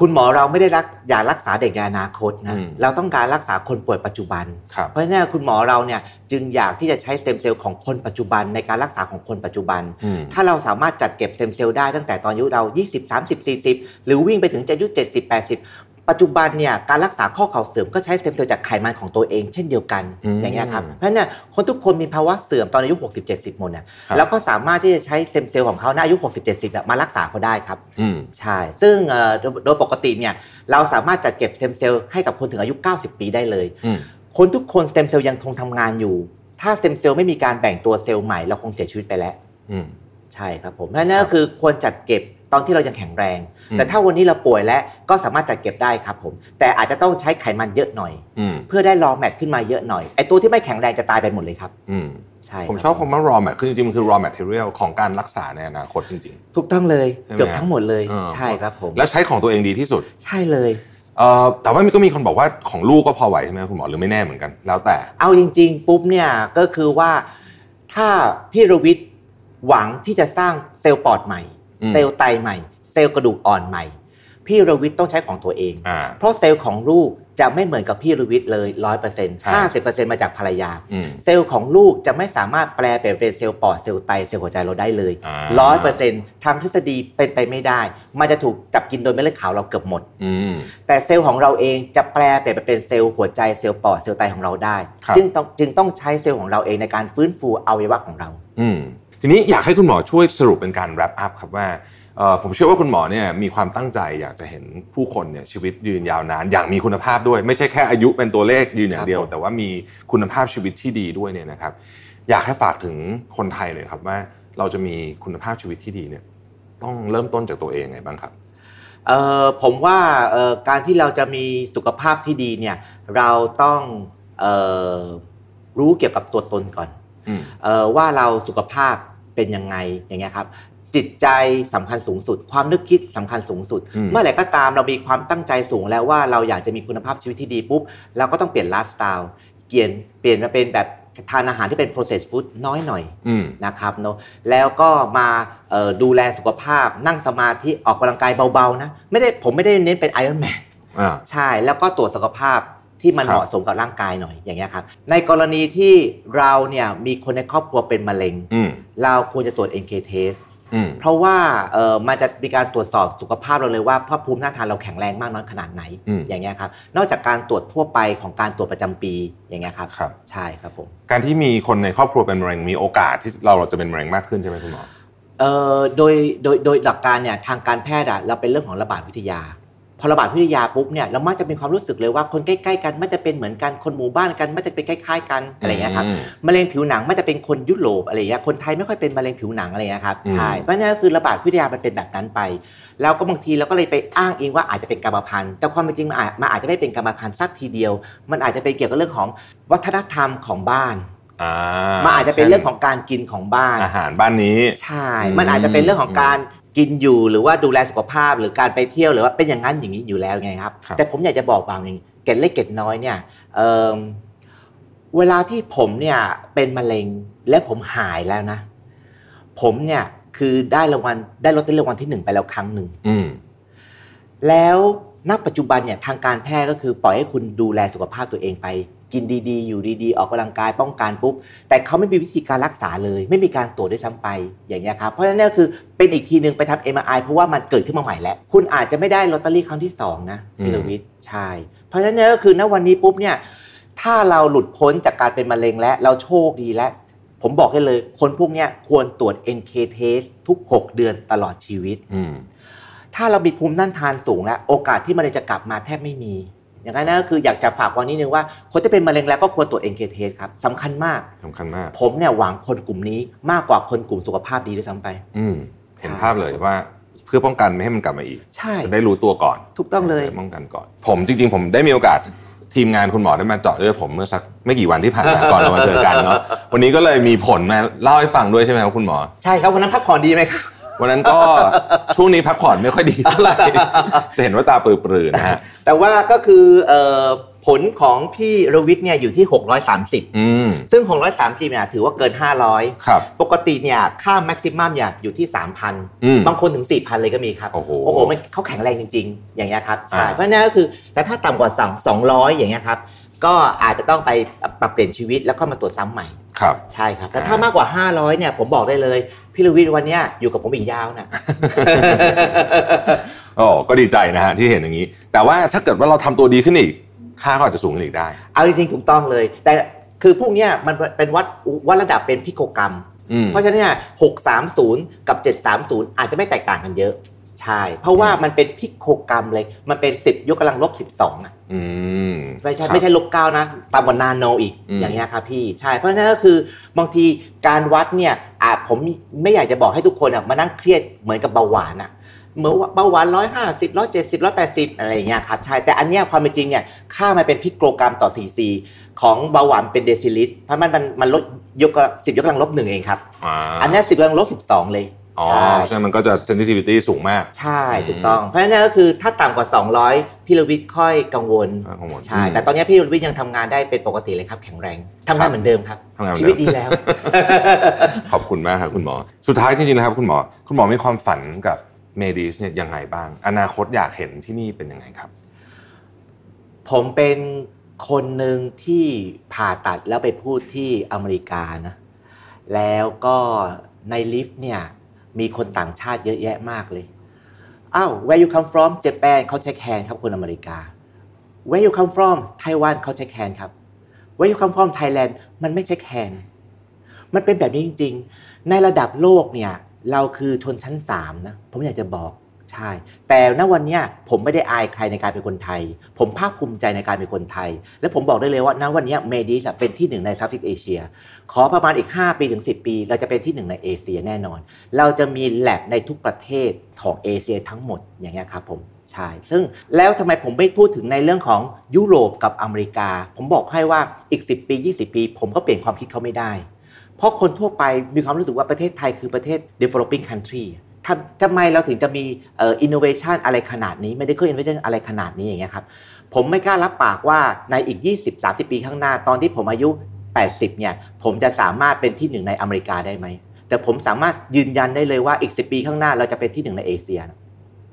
คุณหมอเราไม่ได้รักอยากรักษาเด็กในอนาคตนะอืมเราต้องการรักษาคนป่วยปัจจุบันครับเพราะฉะนั้นคุณหมอเราเนี่ยจึงอยากที่จะใช้สเต็มเซลล์ของคนปัจจุบันในการรักษาของคนปัจจุบันอืมถ้าเราสามารถจัดเก็บสเต็มเซลล์ได้ตั้งแต่ตอนอายุเรา 20 30 40 หรือวิ่งไปถึงจะอายุ 70 80 ปัจจุบันเนี่ยการรักษาข้อเข่าเสื่อมก็ใช้สเต็มเซลล์จากไขมันของตัวเองเช่นเดียวกันอืมอย่างเงี้ยครับเพราะฉะนั้นเนี่ยคนทุกคนมีภาวะเสื่อมตอนอายุ 60 70หมดเนี่ยครับแล้วก็สามารถที่จะใช้สเต็มเซลล์ของเขาณอายุ 60 70เนี่ยมารักษาเขาได้ครับอืมใช่ซึ่งเอ่อโดยโดยปกติเนี่ยเราสามารถจัดเก็บสเต็มเซลล์ให้กับคนถึงอายุ 90 ปีได้เลยอืมคนทุกคนสเต็มเซลล์ยังคงทำงานอยู่ ถ้าสเต็มเซลล์ไม่มีการแบ่งตัวเซลล์ใหม่เราคงเสียชีวิตไปแล้วอืมใช่ครับผมเพราะฉะนั้นก็คือควรจัดเก็บ ตอนที่เรายังแข็งแรงอืมแต่ถ้าวันนี้เราป่วยแล้วก็สามารถจัดเก็บได้ครับผม แต่อาจจะต้องใช้ไขมันเยอะหน่อยอืมเพื่อได้รอแมทขึ้นมาเยอะหน่อยไอตัวที่ไม่แข็งแรงจะตายไปหมดเลยครับอืมใช่ผมครับชอบคำว่า raw mat คือจริงๆมันคือ raw material ของการรักษาในอนาคตจริงถูกต้องเลยใช่ไหมเกือบทั้งหมดเลยเออใช่ครับผมๆและใช้ของตัวเองดีที่สุด ใช่เลยเอ่อแต่ว่ามันก็มีคนบอกว่าของลูกก็พอไหวใช่ไหมคุณหมอหรือไม่แน่เหมือนกัน แล้วแต่ เอาจริง ๆ ปุ๊บเนี่ยก็คือว่าถ้าพี่รวิทย์หวังที่จะสร้างเซลล์ปอดใหม่อืม เซลล์ไตใหม่ เซลล์กระดูกอ่อนใหม่ พี่รวิทย์ต้องใช้ของตัวเองอ่าเพราะเซลล์ของลูกจะไม่เหมือนกับพี่รวิทย์เลยร้อยเปอร์เซ็นต์ใช่ห้าสิบเปอร์เซ็นต์มาจากภรรยาอืมเซลล์ของลูกจะไม่สามารถแปรเปลี่ยนเป็นเซลล์ปอดเซลล์ไตเซลล์หัวใจเราได้เลยอ่าร้อยเปอร์เซ็นต์ทางทฤษฎีเป็นไปไม่ได้ มันจะถูกจับกินโดยเม็ดเลือดขาวเราเกือบหมดอืมแต่เซลล์ของเราเองจะแปรเปลี่ยนไปเป็นเซลล์หัวใจเซลล์ปอดเซลล์ไตของเราได้ครับจึงต้องจึงต้องใช้เซลล์ของเราเองในการฟื้นฟูอวัยวะของเราอืม ทีนี้อยากให้คุณหมอช่วยสรุปเป็นการ wrap up ครับว่าเอ่อผมเชื่อว่าคุณหมอเนี่ยมีความตั้งใจอยากจะเห็นผู้คนเนี่ยชีวิตยืนยาวนานอย่างมีคุณภาพด้วย ไม่ใช่แค่อายุเป็นตัวเลขยืนอย่างเดียวครับผมแต่ว่ามีคุณภาพชีวิตที่ดีด้วยเนี่ยนะครับ อยากให้ฝากถึงคนไทยเลยครับว่าเราจะมีคุณภาพชีวิตที่ดีเนี่ยต้องเริ่มต้นจากตัวเองไงบ้างครับเอ่อผมว่าเอ่อการที่เราจะมีสุขภาพที่ดีเนี่ยเราต้องเอ่อรู้เกี่ยวกับตัวตนก่อนอืมเอ่อว่าเราสุขภาพ เป็นยังไงอย่างเงี้ยครับจิตใจสำคัญสูงสุด ความนึกคิดสำคัญสูงสุดอืมเมื่อไหร่ก็ตามเรามีความตั้งใจสูงแล้วว่าเราอยากจะมีคุณภาพชีวิตที่ดีปุ๊บเราก็ต้องเปลี่ยนไลฟ์สไตล์เปลี่ยนเปลี่ยนมาเป็นแบบทานอาหารที่เป็น processed food น้อยหน่อยอืมนะครับเนาะแล้วก็มาเอ่อดูแลสุขภาพ นั่งสมาธิออกกำลังกายเบาๆนะไม่ได้ผมไม่ได้เน้นเป็นไอรอนแมนอ่าใช่แล้วก็ตรวจสุขภาพ ที่มันครับเหมาะสมกับร่างกายหน่อยอย่างเงี้ยครับในกรณีที่เราเนี่ยมีคนในครอบครัวเป็นมะเร็งอืมเราควรจะตรวจ NK test อืมเพราะว่าเอ่อมันจะมีการตรวจสอบสุขภาพเราเลยว่าพระภูมิหน้าทานเราแข็งแรงมากน้อยขนาดไหนอืมอย่างเงี้ยครับ นอกจากการตรวจทั่วไปของการตรวจประจำปีอย่างเงี้ยครับครับ ใช่ครับผมการที่มีคนในครอบครัวเป็นมะเร็งมีโอกาสที่เราจะเป็นมะเร็งมากขึ้นใช่ไหมคุณหมอเอ่อโดยโดยโดยหลักการเนี่ยทางการแพทย์อะเราเป็นเรื่องของระบาดวิทยา พอระบาดวิทยาปุ๊บเนี่ยเรามักจะมีความรู้สึกเลยว่าคนใกล้ๆกันมักจะเป็นเหมือนกันคนหมู่บ้านกันมักจะเป็นคล้ายๆกันอะไรอย่างเงี้ยครับอืมมะเร็งผิวหนังมักจะเป็นคนยุโรปอะไรอย่างเงี้ยคนไทยไม่ค่อยเป็นมะเร็งผิวหนังอะไรอย่างเงี้ยครับอืมใช่เพราะนั่นก็คือระบาดวิทยามันเป็นแบบนั้นไป แล้วก็บางทีเราก็เลยไปอ้างเองว่าอาจจะเป็นกรรมพันธุ์แต่ความเป็นจริงมันอาจมันอาจจะไม่เป็นกรรมพันธุ์สักทีเดียว มันอาจจะเป็นเกี่ยวกับเรื่องของวัฒนธรรมของบ้านอ่ามันอาจจะเป็นเรื่องของการกินของบ้านอาหารบ้านนี้ใช่อืมมันอาจจะเป็นเรื่องของการ กินอยู่หรือว่าดูแลสุขภาพหรือการไปเที่ยวหรือว่าเป็นอย่างนั้นอย่างนี้อยู่แล้วไงครับครับแต่ผมอยากจะบอกบางอย่างเกร็ดเล็กเกร็ดน้อยเนี่ยเอิ่มเวลาที่ผมเนี่ยเป็นมะเร็งและผมหายแล้วนะ ผมเนี่ยคือได้รางวัลได้ลอตเตอรี่รางวัลที่หนึ่งไปแล้วครั้งหนึ่งอืมแล้วณปัจจุบันเนี่ยทางการแพทย์ก็คือปล่อยให้คุณดูแลสุขภาพตัวเองไป กินดีๆ อยู่ดีๆ ออกกำลังกายป้องกันปุ๊บ แต่เขาไม่มีวิธีการรักษาเลย ไม่มีการตรวจด้วยซ้ำไปอย่างเงี้ยครับเพราะฉะนั้นเนี่ยคือเป็นอีกทีหนึ่งไปทำ MRI เพราะว่ามันเกิดขึ้นมาใหม่แล้ว คุณอาจจะไม่ได้ลอตเตอรี่ครั้งที่สองนะพี่อืมลวิทย์ใช่เพราะฉะนั้นเนี่ยก็คือณวันนี้ปุ๊บเนี่ยถ้าเราหลุดพ้นจากการเป็นมะเร็งและเราโชคดีแล้วผมบอกได้เลย คนพวกเนี้ยควรตรวจ NK test ทุก 6 เดือนตลอดชีวิตอืมถ้าเรามีภูมิต้านทานสูงแล้วโอกาสที่มะเร็งจะกลับมาแทบไม่มี อย่างนั้นนะก็คืออยากจะฝากไวันนี้นึงว่าคนที่เป็นมะเร็งแล้วก็ควรตรวจ NK test ครับสำคัญมากสำคัญมาก ผมเนี่ยหวังคนกลุ่มนี้มากกว่าคนกลุ่มสุขภาพดีด้วยซ้ำไป อืมเห็นภาพเลยว่าเพื่อป้องกันไม่ให้มันกลับมาอีกใช่จะได้รู้ตัวก่อน ถูกต้องเลยจะป้องกันก่อน ผมจริง ๆ ผมได้มีโอกาสทีมงานคุณหมอได้มาเจาะเลือดผมเมื่อสักไม่กี่วันที่ผ่านมาก่อนเรามาเจอกันเนาะวันนี้ก็เลยมีผลมาเล่าให้ฟังด้วยใช่ไหมครับคุณหมอใช่ครับวันนั้นพักผ่อนดีไหมครับวันนั้นก็ช่วงนี้พักผ่อนไม่ค่อยดีเท่าไหร่จะเห็นว่าตาปรือๆนะฮะ แต่ว่าก็คือเอ่อผลของพี่รวิทย์เนี่ยอยู่ที่ 630อืมซึ่ง 630เนี่ยถือว่าเกิน 500ครับปกติเนี่ยค่าแม็กซิมัมเนี่ยอยู่ที่อืม3,000 บางคนถึง 4,000 เลยก็มีครับ โอ้โหโอ้โหมันเขาแข็งแรงจริง ๆ อย่างเงี้ยครับใช่อ่าเพราะฉะนั้นก็คือแต่ถ้าต่ำกว่า2 200 อย่างเงี้ยครับ ก็อาจจะต้องไปปรับเปลี่ยนชีวิตแล้วก็มาตรวจซ้ำใหม่ครับใช่ครับ แต่ถ้ามากกว่า 500เนี่ยผมบอกได้เลย พี่ลวิทย์วันเนี้ยอยู่กับผมอีกยาวนะ โอ้ก็ดีใจนะฮะที่เห็นอย่างนี้ แต่ว่าถ้าเกิดว่าเราทำตัวดีขึ้นอีก ค่าก็อาจจะสูงขึ้นอีกได้ เอาจริงๆถูกต้องเลย แต่คือพวกเนี้ยมันเป็นวัดวัดระดับเป็นพิโคกรรมอืมเพราะฉะนั้นเนี่ย630กับ730อาจจะไม่แตกต่างกันเยอะ ใช่ เพราะว่ามันเป็นพิโคกรรมเลย มันเป็น10ยกกำลังลบ12อะอืมไม่ใช่ครับไม่ใช่ลบเก้านะต่ำกว่านาโนอีกอืมอย่างเงี้ยครับพี่ใช่เพราะฉะนั้นก็คือบางทีการวัดเนี่ยอาจผมไม่อยากจะบอกให้ทุกคนอะมานั่งเครียดเหมือนกับเบาหวานอะ เหมือนว่าเบาหวานร้อยห้าสิบร้อยเจ็ดสิบร้อยแปดสิบอะไรอย่างเงี้ยครับใช่แต่อันเนี้ยความเป็นจริงเนี่ยค่ามันเป็นพิโกรกรัมต่อซีซีของเบาหวานเป็นเดซิลิตรเพราะมันมันมันลดยกสิบยกกำลังลบหนึ่งเองครับอ่าอันเนี้สิบกำลังลบสิบสองเลยอ๋อใช่เพราะฉะนั้นมันก็จะ sensitivity สูงมาก ใช่ถูกต้อง เพราะฉะนั้นก็คือถ้าต่ำกว่า 200 พี่รวิทย์ค่อยกังวลค่อยกังวลใช่อืมแต่ตอนนี้พี่รวิทย์ยังทำงานได้เป็นปกติเลยครับ แข็งแรงทำงานเหมือนเดิมครับทำงานเหมือนเดิมวิตดีแล้ว ขอบคุณมากครับคุณหมอ สุดท้ายจริงๆนะครับคุณหมอ คุณหมอมีความฝันกับ Medis เนี่ยยังไงบ้าง อนาคตอยากเห็นที่นี่เป็นยังไงครับ ผมเป็นคนหนึ่งที่ผ่าตัดแล้วไปพูดที่อเมริกานะ แล้วก็ในลิฟต์เนี่ยมีคนต่างชาติเยอะแยะมากเลยอ้าว where you come from Japan เขาใช้แคนครับคนอเมริกา where you come from Taiwan เขาใช้แคนครับ where you come from Thailand มันไม่ใช่แคนมันเป็นแบบนี้จริง ๆ ในระดับโลกเนี่ย เราคือชนชั้น3นะผมอยากจะบอกใช่ แต่ณวันนี้ผมไม่ได้อายใครในการเป็นคนไทย ผมภาคภูมิใจในการเป็นคนไทย และผมบอกได้เลยว่าณวันนี้เมดิสเป็นที่หนึ่งในซับซิฟเอเชีย ขอประมาณอีก 5 ปีถึง 10 ปี เราจะเป็นที่หนึ่งในเอเชียแน่นอน เราจะมีแลบในทุกประเทศของเอเชียทั้งหมดอย่างเงี้ครับผมใช่ซึ่งแล้วทำไมผมไม่พูดถึงในเรื่องของยุโรปกับอเมริกา ผมบอกให้ว่าอีก 10 ปี 20 ปี ผมก็เปลี่ยนความคิดเขาไม่ได้ เพราะคนทั่วไปมีความรู้สึกว่าประเทศไทยคือประเทศ developing country ทำทำไมเราถึงจะมีเอ่อ innovation อะไรขนาดนี้ medical innovation อะไรขนาดนี้อย่างเงี้ยครับ ผมไม่กล้ารับปากว่าในอีก 20-30 ปีข้างหน้า ตอนที่ผมอายุ 80 เนี่ย ผมจะสามารถเป็นที่หนึ่งในอเมริกาได้ไหม แต่ผมสามารถยืนยันได้เลยว่าอีก 10 ปีข้างหน้าเราจะเป็นที่หนึ่งในเอเชียนะ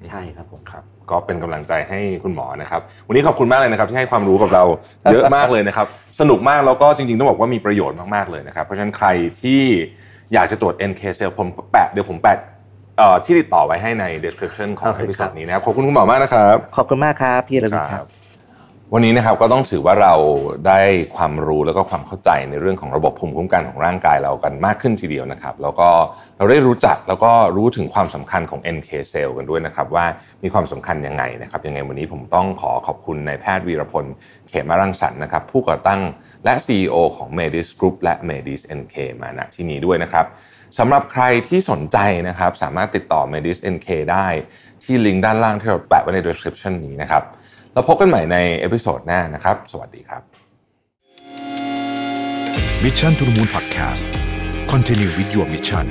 ใช่ครับผมครับ ก็เป็นกำลังใจให้คุณหมอนะครับ วันนี้ขอบคุณมากเลยนะครับ ที่ให้ความรู้กับเราเยอะมากเลยนะครับ สนุกมากแล้วก็จริงๆต้องบอกว่ามีประโยชน์มากๆเลยนะครับ เพราะฉะนั้นใครที่อยากจะตรวจ NK cell ผมแปะเดี๋ยวผมแปะเอ่อที่ติดต่อไว้ให้ใน description ของโอเคเอพิคโซรับดนี้นะครับ ขอบคุณคุณหมอมากนะครับ ขอบคุณมากครับ พี่ระวิทย์ครับ วันนี้นะครับก็ต้องถือว่าเราได้ความรู้แล้วก็ความเข้าใจในเรื่องของระบบภูมิคุ้มกันของร่างกายเรากันมากขึ้นทีเดียวนะครับ แล้วก็เราได้รู้จักแล้วก็รู้ถึงความสำคัญของ NK cell กันด้วยนะครับ ว่ามีความสำคัญยังไงนะครับยังไงวันนี้ผมต้องขอขอบคุณนายแพทย์วีรพล เขมรังสรรค์นะครับ ผู้ก่อตั้งและ CEO ของ Medis Group และ Medis NK มาณที่นี้ด้วยนะครับสำหรับใครที่สนใจนะครับ สามารถติดต่อ Medis NK ได้ที่ลิงก์ด้านล่างที่เราแปะไว้ใน description นี้นะครับ เราพบกันใหม่ใน episode หน้านะครับ สวัสดีครับ Mission to the Moon Podcast Continue with your mission